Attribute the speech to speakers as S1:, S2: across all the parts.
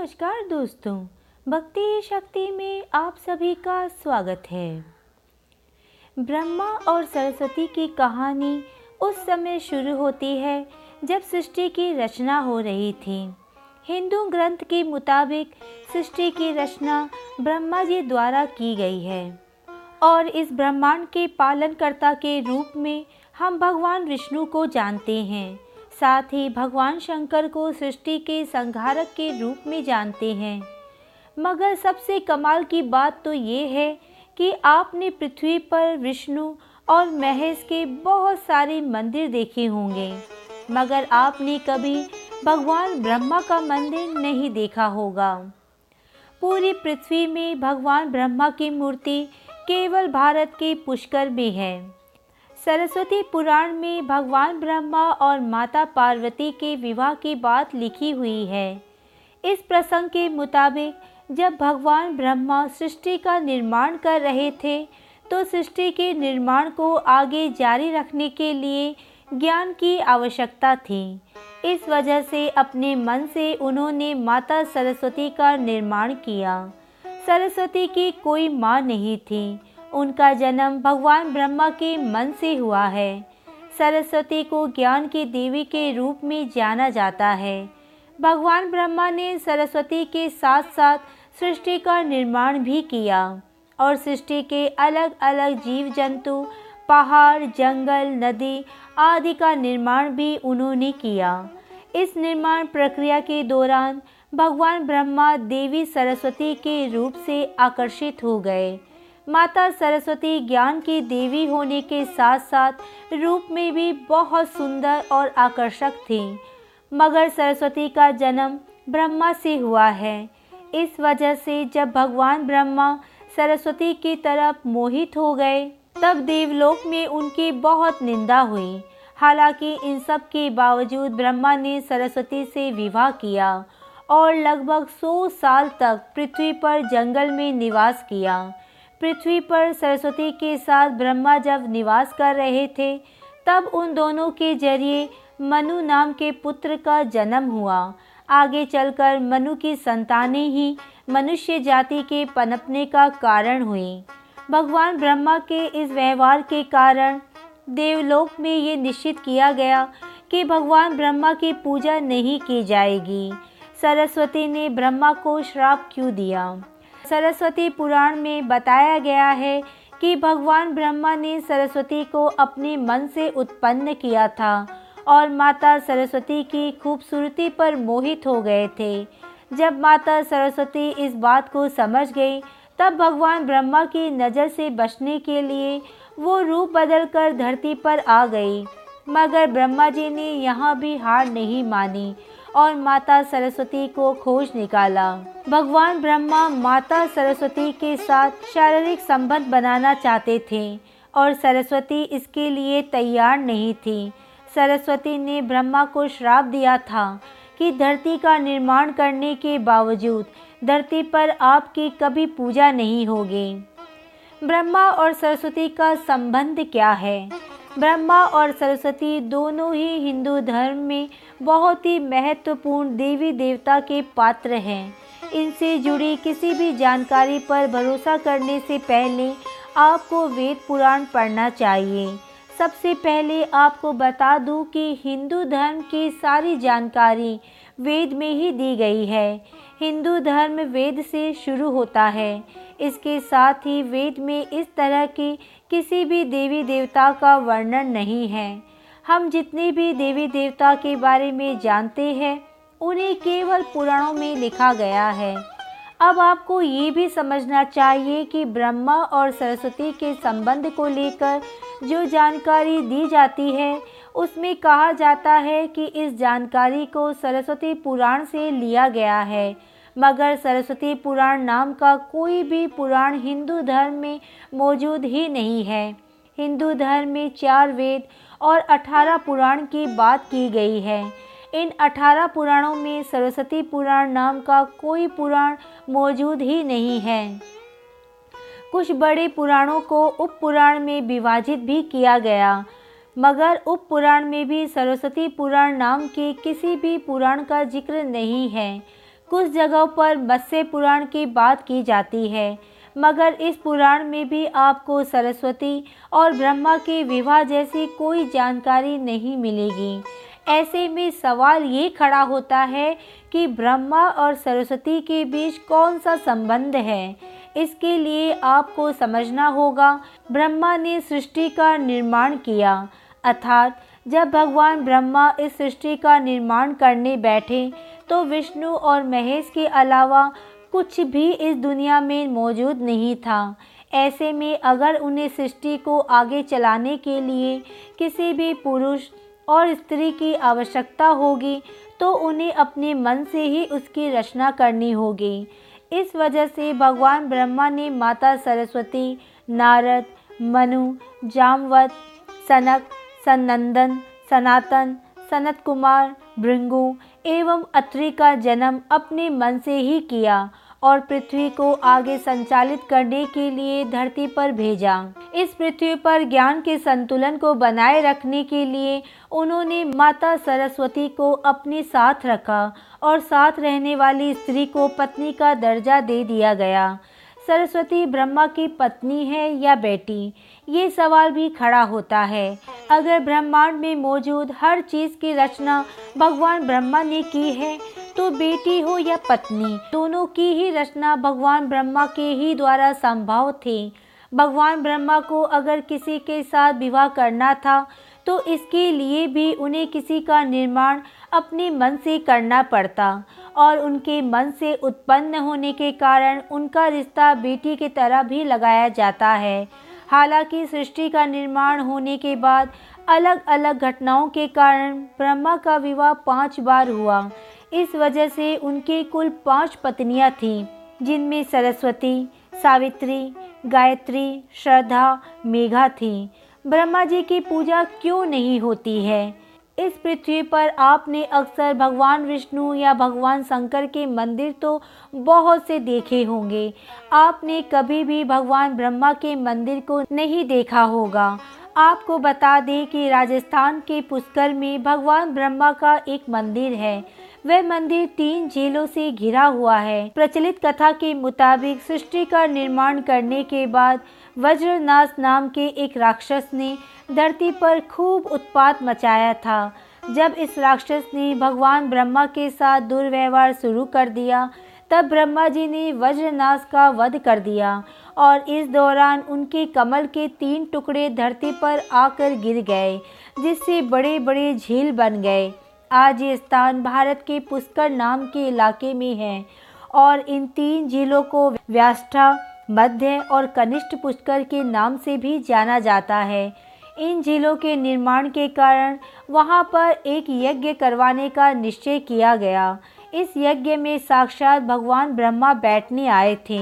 S1: नमस्कार दोस्तों, भक्ति शक्ति में आप सभी का स्वागत है। ब्रह्मा और सरस्वती की कहानी उस समय शुरू होती है जब सृष्टि की रचना हो रही थी। हिंदू ग्रंथ के मुताबिक सृष्टि की रचना ब्रह्मा जी द्वारा की गई है और इस ब्रह्मांड के पालनकर्ता के रूप में हम भगवान विष्णु को जानते हैं। साथ ही भगवान शंकर को सृष्टि के संहारक के रूप में जानते हैं। मगर सबसे कमाल की बात तो ये है कि आपने पृथ्वी पर विष्णु और महेश के बहुत सारे मंदिर देखे होंगे। मगर आपने कभी भगवान ब्रह्मा का मंदिर नहीं देखा होगा। पूरी पृथ्वी में भगवान ब्रह्मा की मूर्ति केवल भारत के पुष्कर में है। सरस्वती पुराण में भगवान ब्रह्मा और माता पार्वती के विवाह की बात लिखी हुई है। इस प्रसंग के मुताबिक, जब भगवान ब्रह्मा सृष्टि का निर्माण कर रहे थे तो सृष्टि के निर्माण को आगे जारी रखने के लिए ज्ञान की आवश्यकता थी। इस वजह से अपने मन से उन्होंने माता सरस्वती का निर्माण किया। सरस्वती की कोई माँ नहीं थी। उनका जन्म भगवान ब्रह्मा के मन से हुआ है। सरस्वती को ज्ञान की देवी के रूप में जाना जाता है। भगवान ब्रह्मा ने सरस्वती के साथ साथ सृष्टि का निर्माण भी किया और सृष्टि के अलग अलग जीव जंतु पहाड़, जंगल, नदी आदि का निर्माण भी उन्होंने किया। इस निर्माण प्रक्रिया के दौरान भगवान ब्रह्मा देवी सरस्वती के रूप से आकर्षित हो गए। माता सरस्वती ज्ञान की देवी होने के साथ साथ रूप में भी बहुत सुंदर और आकर्षक थी। मगर सरस्वती का जन्म ब्रह्मा से हुआ है। इस वजह से जब भगवान ब्रह्मा सरस्वती की तरफ़ मोहित हो गए, तब देवलोक में उनकी बहुत निंदा हुई। हालाँकि इन सब के बावजूद ब्रह्मा ने सरस्वती से विवाह किया और लगभग सौ साल तक पृथ्वी पर जंगल में निवास किया। पृथ्वी पर सरस्वती के साथ ब्रह्मा जब निवास कर रहे थे, तब उन दोनों के ज़रिए मनु नाम के पुत्र का जन्म हुआ। आगे चलकर मनु की संतानें ही मनुष्य जाति के पनपने का कारण हुई। भगवान ब्रह्मा के इस व्यवहार के कारण देवलोक में ये निश्चित किया गया कि भगवान ब्रह्मा की पूजा नहीं की जाएगी। सरस्वती ने ब्रह्मा को श्राप क्यों दिया? सरस्वती पुराण में बताया गया है कि भगवान ब्रह्मा ने सरस्वती को अपने मन से उत्पन्न किया था और माता सरस्वती की खूबसूरती पर मोहित हो गए थे। जब माता सरस्वती इस बात को समझ गई, तब भगवान ब्रह्मा की नज़र से बचने के लिए वो रूप बदलकर धरती पर आ गई। मगर ब्रह्मा जी ने यहाँ भी हार नहीं मानी। और माता सरस्वती को खोज निकाला। भगवान ब्रह्मा माता सरस्वती के साथ शारीरिक संबंध बनाना चाहते थे और सरस्वती इसके लिए तैयार नहीं थी। सरस्वती ने ब्रह्मा को श्राप दिया था कि धरती का निर्माण करने के बावजूद धरती पर आपकी कभी पूजा नहीं होगी। ब्रह्मा और सरस्वती का संबंध क्या है? ब्रह्मा और सरस्वती दोनों ही हिंदू धर्म में बहुत ही महत्वपूर्ण देवी देवता के पात्र हैं। इनसे जुड़ी किसी भी जानकारी पर भरोसा करने से पहले आपको वेद पुराण पढ़ना चाहिए। सबसे पहले आपको बता दूँ कि हिंदू धर्म की सारी जानकारी वेद में ही दी गई है। हिंदू धर्म वेद से शुरू होता है। इसके साथ ही वेद में इस तरह की किसी भी देवी देवता का वर्णन नहीं है। हम जितने भी देवी देवता के बारे में जानते हैं, उन्हें केवल पुराणों में लिखा गया है। अब आपको ये भी समझना चाहिए कि ब्रह्मा और सरस्वती के संबंध को लेकर जो जानकारी दी जाती है, उसमें कहा जाता है कि इस जानकारी को सरस्वती पुराण से लिया गया है। मगर सरस्वती पुराण नाम का कोई भी पुराण हिंदू धर्म में मौजूद ही नहीं है। हिंदू धर्म में चार वेद और अठारह पुराण की बात की गई है। इन अठारह पुराणों में सरस्वती पुराण नाम का कोई पुराण मौजूद ही नहीं है। कुछ बड़े पुराणों को उप पुराण में विभाजित भी किया गया, मगर उप पुराण में भी सरस्वती पुराण नाम के किसी भी पुराण का ज़िक्र नहीं है। कुछ जगहों पर मत्स्य पुराण की बात की जाती है, मगर इस पुराण में भी आपको सरस्वती और ब्रह्मा के विवाह जैसी कोई जानकारी नहीं मिलेगी। ऐसे में सवाल ये खड़ा होता है कि ब्रह्मा और सरस्वती के बीच कौन सा संबंध है? इसके लिए आपको समझना होगा, ब्रह्मा ने सृष्टि का निर्माण किया। अर्थात, जब भगवान ब्रह्मा इस सृष्टि का निर्माण करने बैठे तो विष्णु और महेश के अलावा कुछ भी इस दुनिया में मौजूद नहीं था। ऐसे में अगर उन्हें सृष्टि को आगे चलाने के लिए किसी भी पुरुष और स्त्री की आवश्यकता होगी तो उन्हें अपने मन से ही उसकी रचना करनी होगी। इस वजह से भगवान ब्रह्मा ने माता सरस्वती, नारद, मनु, जामवत, सनक सनंदन सनातन सनत कुमार भृंगु एवं अत्रि का जन्म अपने मन से ही किया और पृथ्वी को आगे संचालित करने के लिए धरती पर भेजा। इस पृथ्वी पर ज्ञान के संतुलन को बनाए रखने के लिए उन्होंने माता सरस्वती को अपने साथ रखा और साथ रहने वाली स्त्री को पत्नी का दर्जा दे दिया गया। सरस्वती ब्रह्मा की पत्नी है या बेटी? ये सवाल भी खड़ा होता है। अगर ब्रह्मांड में मौजूद हर चीज़ की रचना भगवान ब्रह्मा ने की है तो बेटी हो या पत्नी, दोनों की ही रचना भगवान ब्रह्मा के ही द्वारा संभव थी। भगवान ब्रह्मा को अगर किसी के साथ विवाह करना था तो इसके लिए भी उन्हें किसी का निर्माण अपने मन से करना पड़ता और उनके मन से उत्पन्न होने के कारण उनका रिश्ता बेटी की तरह भी लगाया जाता है। हालाँकि सृष्टि का निर्माण होने के बाद अलग अलग घटनाओं के कारण ब्रह्मा का विवाह पाँच बार हुआ। इस वजह से उनके कुल पाँच पत्नियाँ थीं, जिनमें सरस्वती, सावित्री, गायत्री, श्रद्धा, मेघा थी। ब्रह्मा जी की पूजा क्यों नहीं होती है? इस पृथ्वी पर आपने अक्सर भगवान विष्णु या भगवान शंकर के मंदिर तो बहुत से देखे होंगे। आपने कभी भी भगवान ब्रह्मा के मंदिर को नहीं देखा होगा। आपको बता दें कि राजस्थान के पुष्कर में भगवान ब्रह्मा का एक मंदिर है। वह मंदिर तीन झीलों से घिरा हुआ है। प्रचलित कथा के मुताबिक सृष्टि का निर्माण करने के बाद वज्रनाथ नाम के एक राक्षस ने धरती पर खूब उत्पात मचाया था। जब इस राक्षस ने भगवान ब्रह्मा के साथ दुर्व्यवहार शुरू कर दिया, तब ब्रह्मा जी ने वज्रनाश का वध कर दिया और इस दौरान उनके कमल के तीन टुकड़े धरती पर आकर गिर गए, जिससे बड़े बड़े झील बन गए। आज ये स्थान भारत के पुष्कर नाम के इलाके में है और इन तीन झीलों को व्याष्ठा मध्य और कनिष्ठ पुष्कर के नाम से भी जाना जाता है। इन झीलों के निर्माण के कारण वहाँ पर एक यज्ञ करवाने का निश्चय किया गया। इस यज्ञ में साक्षात भगवान ब्रह्मा बैठने आए थे,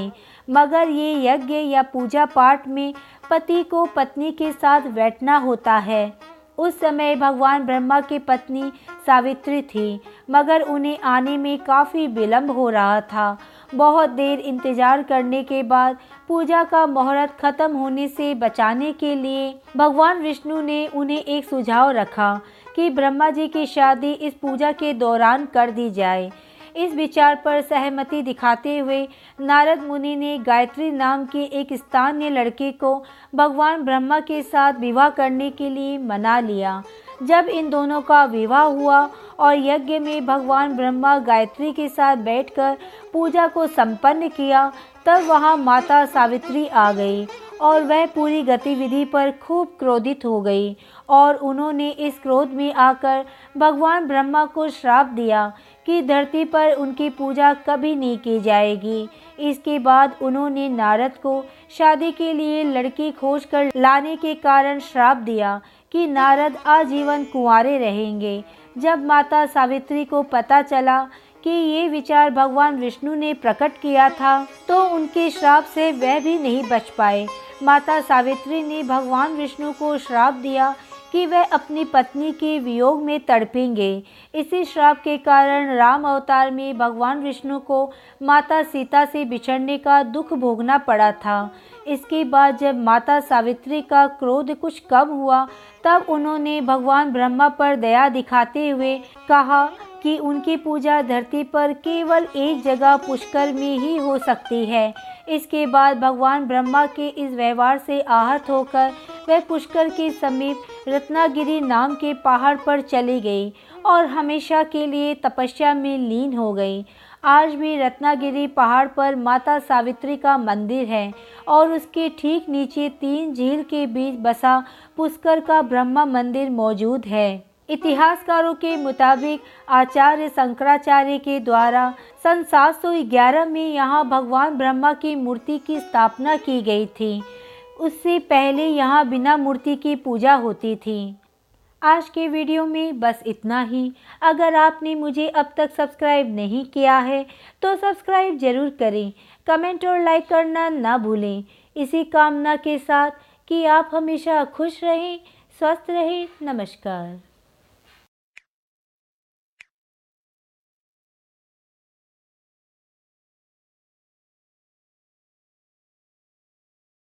S1: मगर ये यज्ञ या पूजा पाठ में पति को पत्नी के साथ बैठना होता है। उस समय भगवान ब्रह्मा की पत्नी सावित्री थी, मगर उन्हें आने में काफ़ी विलम्ब हो रहा था। बहुत देर इंतज़ार करने के बाद पूजा का मुहूर्त खत्म होने से बचाने के लिए भगवान विष्णु ने उन्हें एक सुझाव रखा कि ब्रह्मा जी की शादी इस पूजा के दौरान कर दी जाए। इस विचार पर सहमति दिखाते हुए नारद मुनि ने गायत्री नाम के एक स्थानीय लड़के को भगवान ब्रह्मा के साथ विवाह करने के लिए मना लिया। जब इन दोनों का विवाह हुआ और यज्ञ में भगवान ब्रह्मा गायत्री के साथ बैठकर पूजा को संपन्न किया, तब वहाँ माता सावित्री आ गई और वह पूरी गतिविधि पर खूब क्रोधित हो गई और उन्होंने इस क्रोध में आकर भगवान ब्रह्मा को श्राप दिया कि धरती पर उनकी पूजा कभी नहीं की जाएगी। इसके बाद उन्होंने नारद को शादी के लिए लड़की खोज कर लाने के कारण श्राप दिया कि नारद आजीवन कुंवारे रहेंगे। जब माता सावित्री को पता चला कि ये विचार भगवान विष्णु ने प्रकट किया था तो उनके श्राप से वह भी नहीं बच पाए। माता सावित्री ने भगवान विष्णु को श्राप दिया कि वह अपनी पत्नी के वियोग में तड़पेंगे। इसी श्राप के कारण राम अवतार में भगवान विष्णु को माता सीता से बिछड़ने का दुख भोगना पड़ा था। इसके बाद जब माता सावित्री का क्रोध कुछ कम हुआ, तब उन्होंने भगवान ब्रह्मा पर दया दिखाते हुए कहा कि उनकी पूजा धरती पर केवल एक जगह पुष्कर में ही हो सकती है। इसके बाद भगवान ब्रह्मा के इस व्यवहार से आहत होकर वह पुष्कर के समीप रत्नागिरी नाम के पहाड़ पर चली गई और हमेशा के लिए तपस्या में लीन हो गई। आज भी रत्नागिरी पहाड़ पर माता सावित्री का मंदिर है और उसके ठीक नीचे तीन झील के बीच बसा पुष्कर का ब्रह्मा मंदिर मौजूद है। इतिहासकारों के मुताबिक आचार्य शंकराचार्य के द्वारा सन 711 में यहाँ भगवान ब्रह्मा की मूर्ति की स्थापना की गई थी। उससे पहले यहाँ बिना मूर्ति की पूजा होती थी। आज के वीडियो में बस इतना ही। अगर आपने मुझे अब तक सब्सक्राइब नहीं किया है तो सब्सक्राइब ज़रूर करें। कमेंट और लाइक करना ना भूलें। इसी कामना के साथ कि आप हमेशा खुश रहें, स्वस्थ रहें। नमस्कार।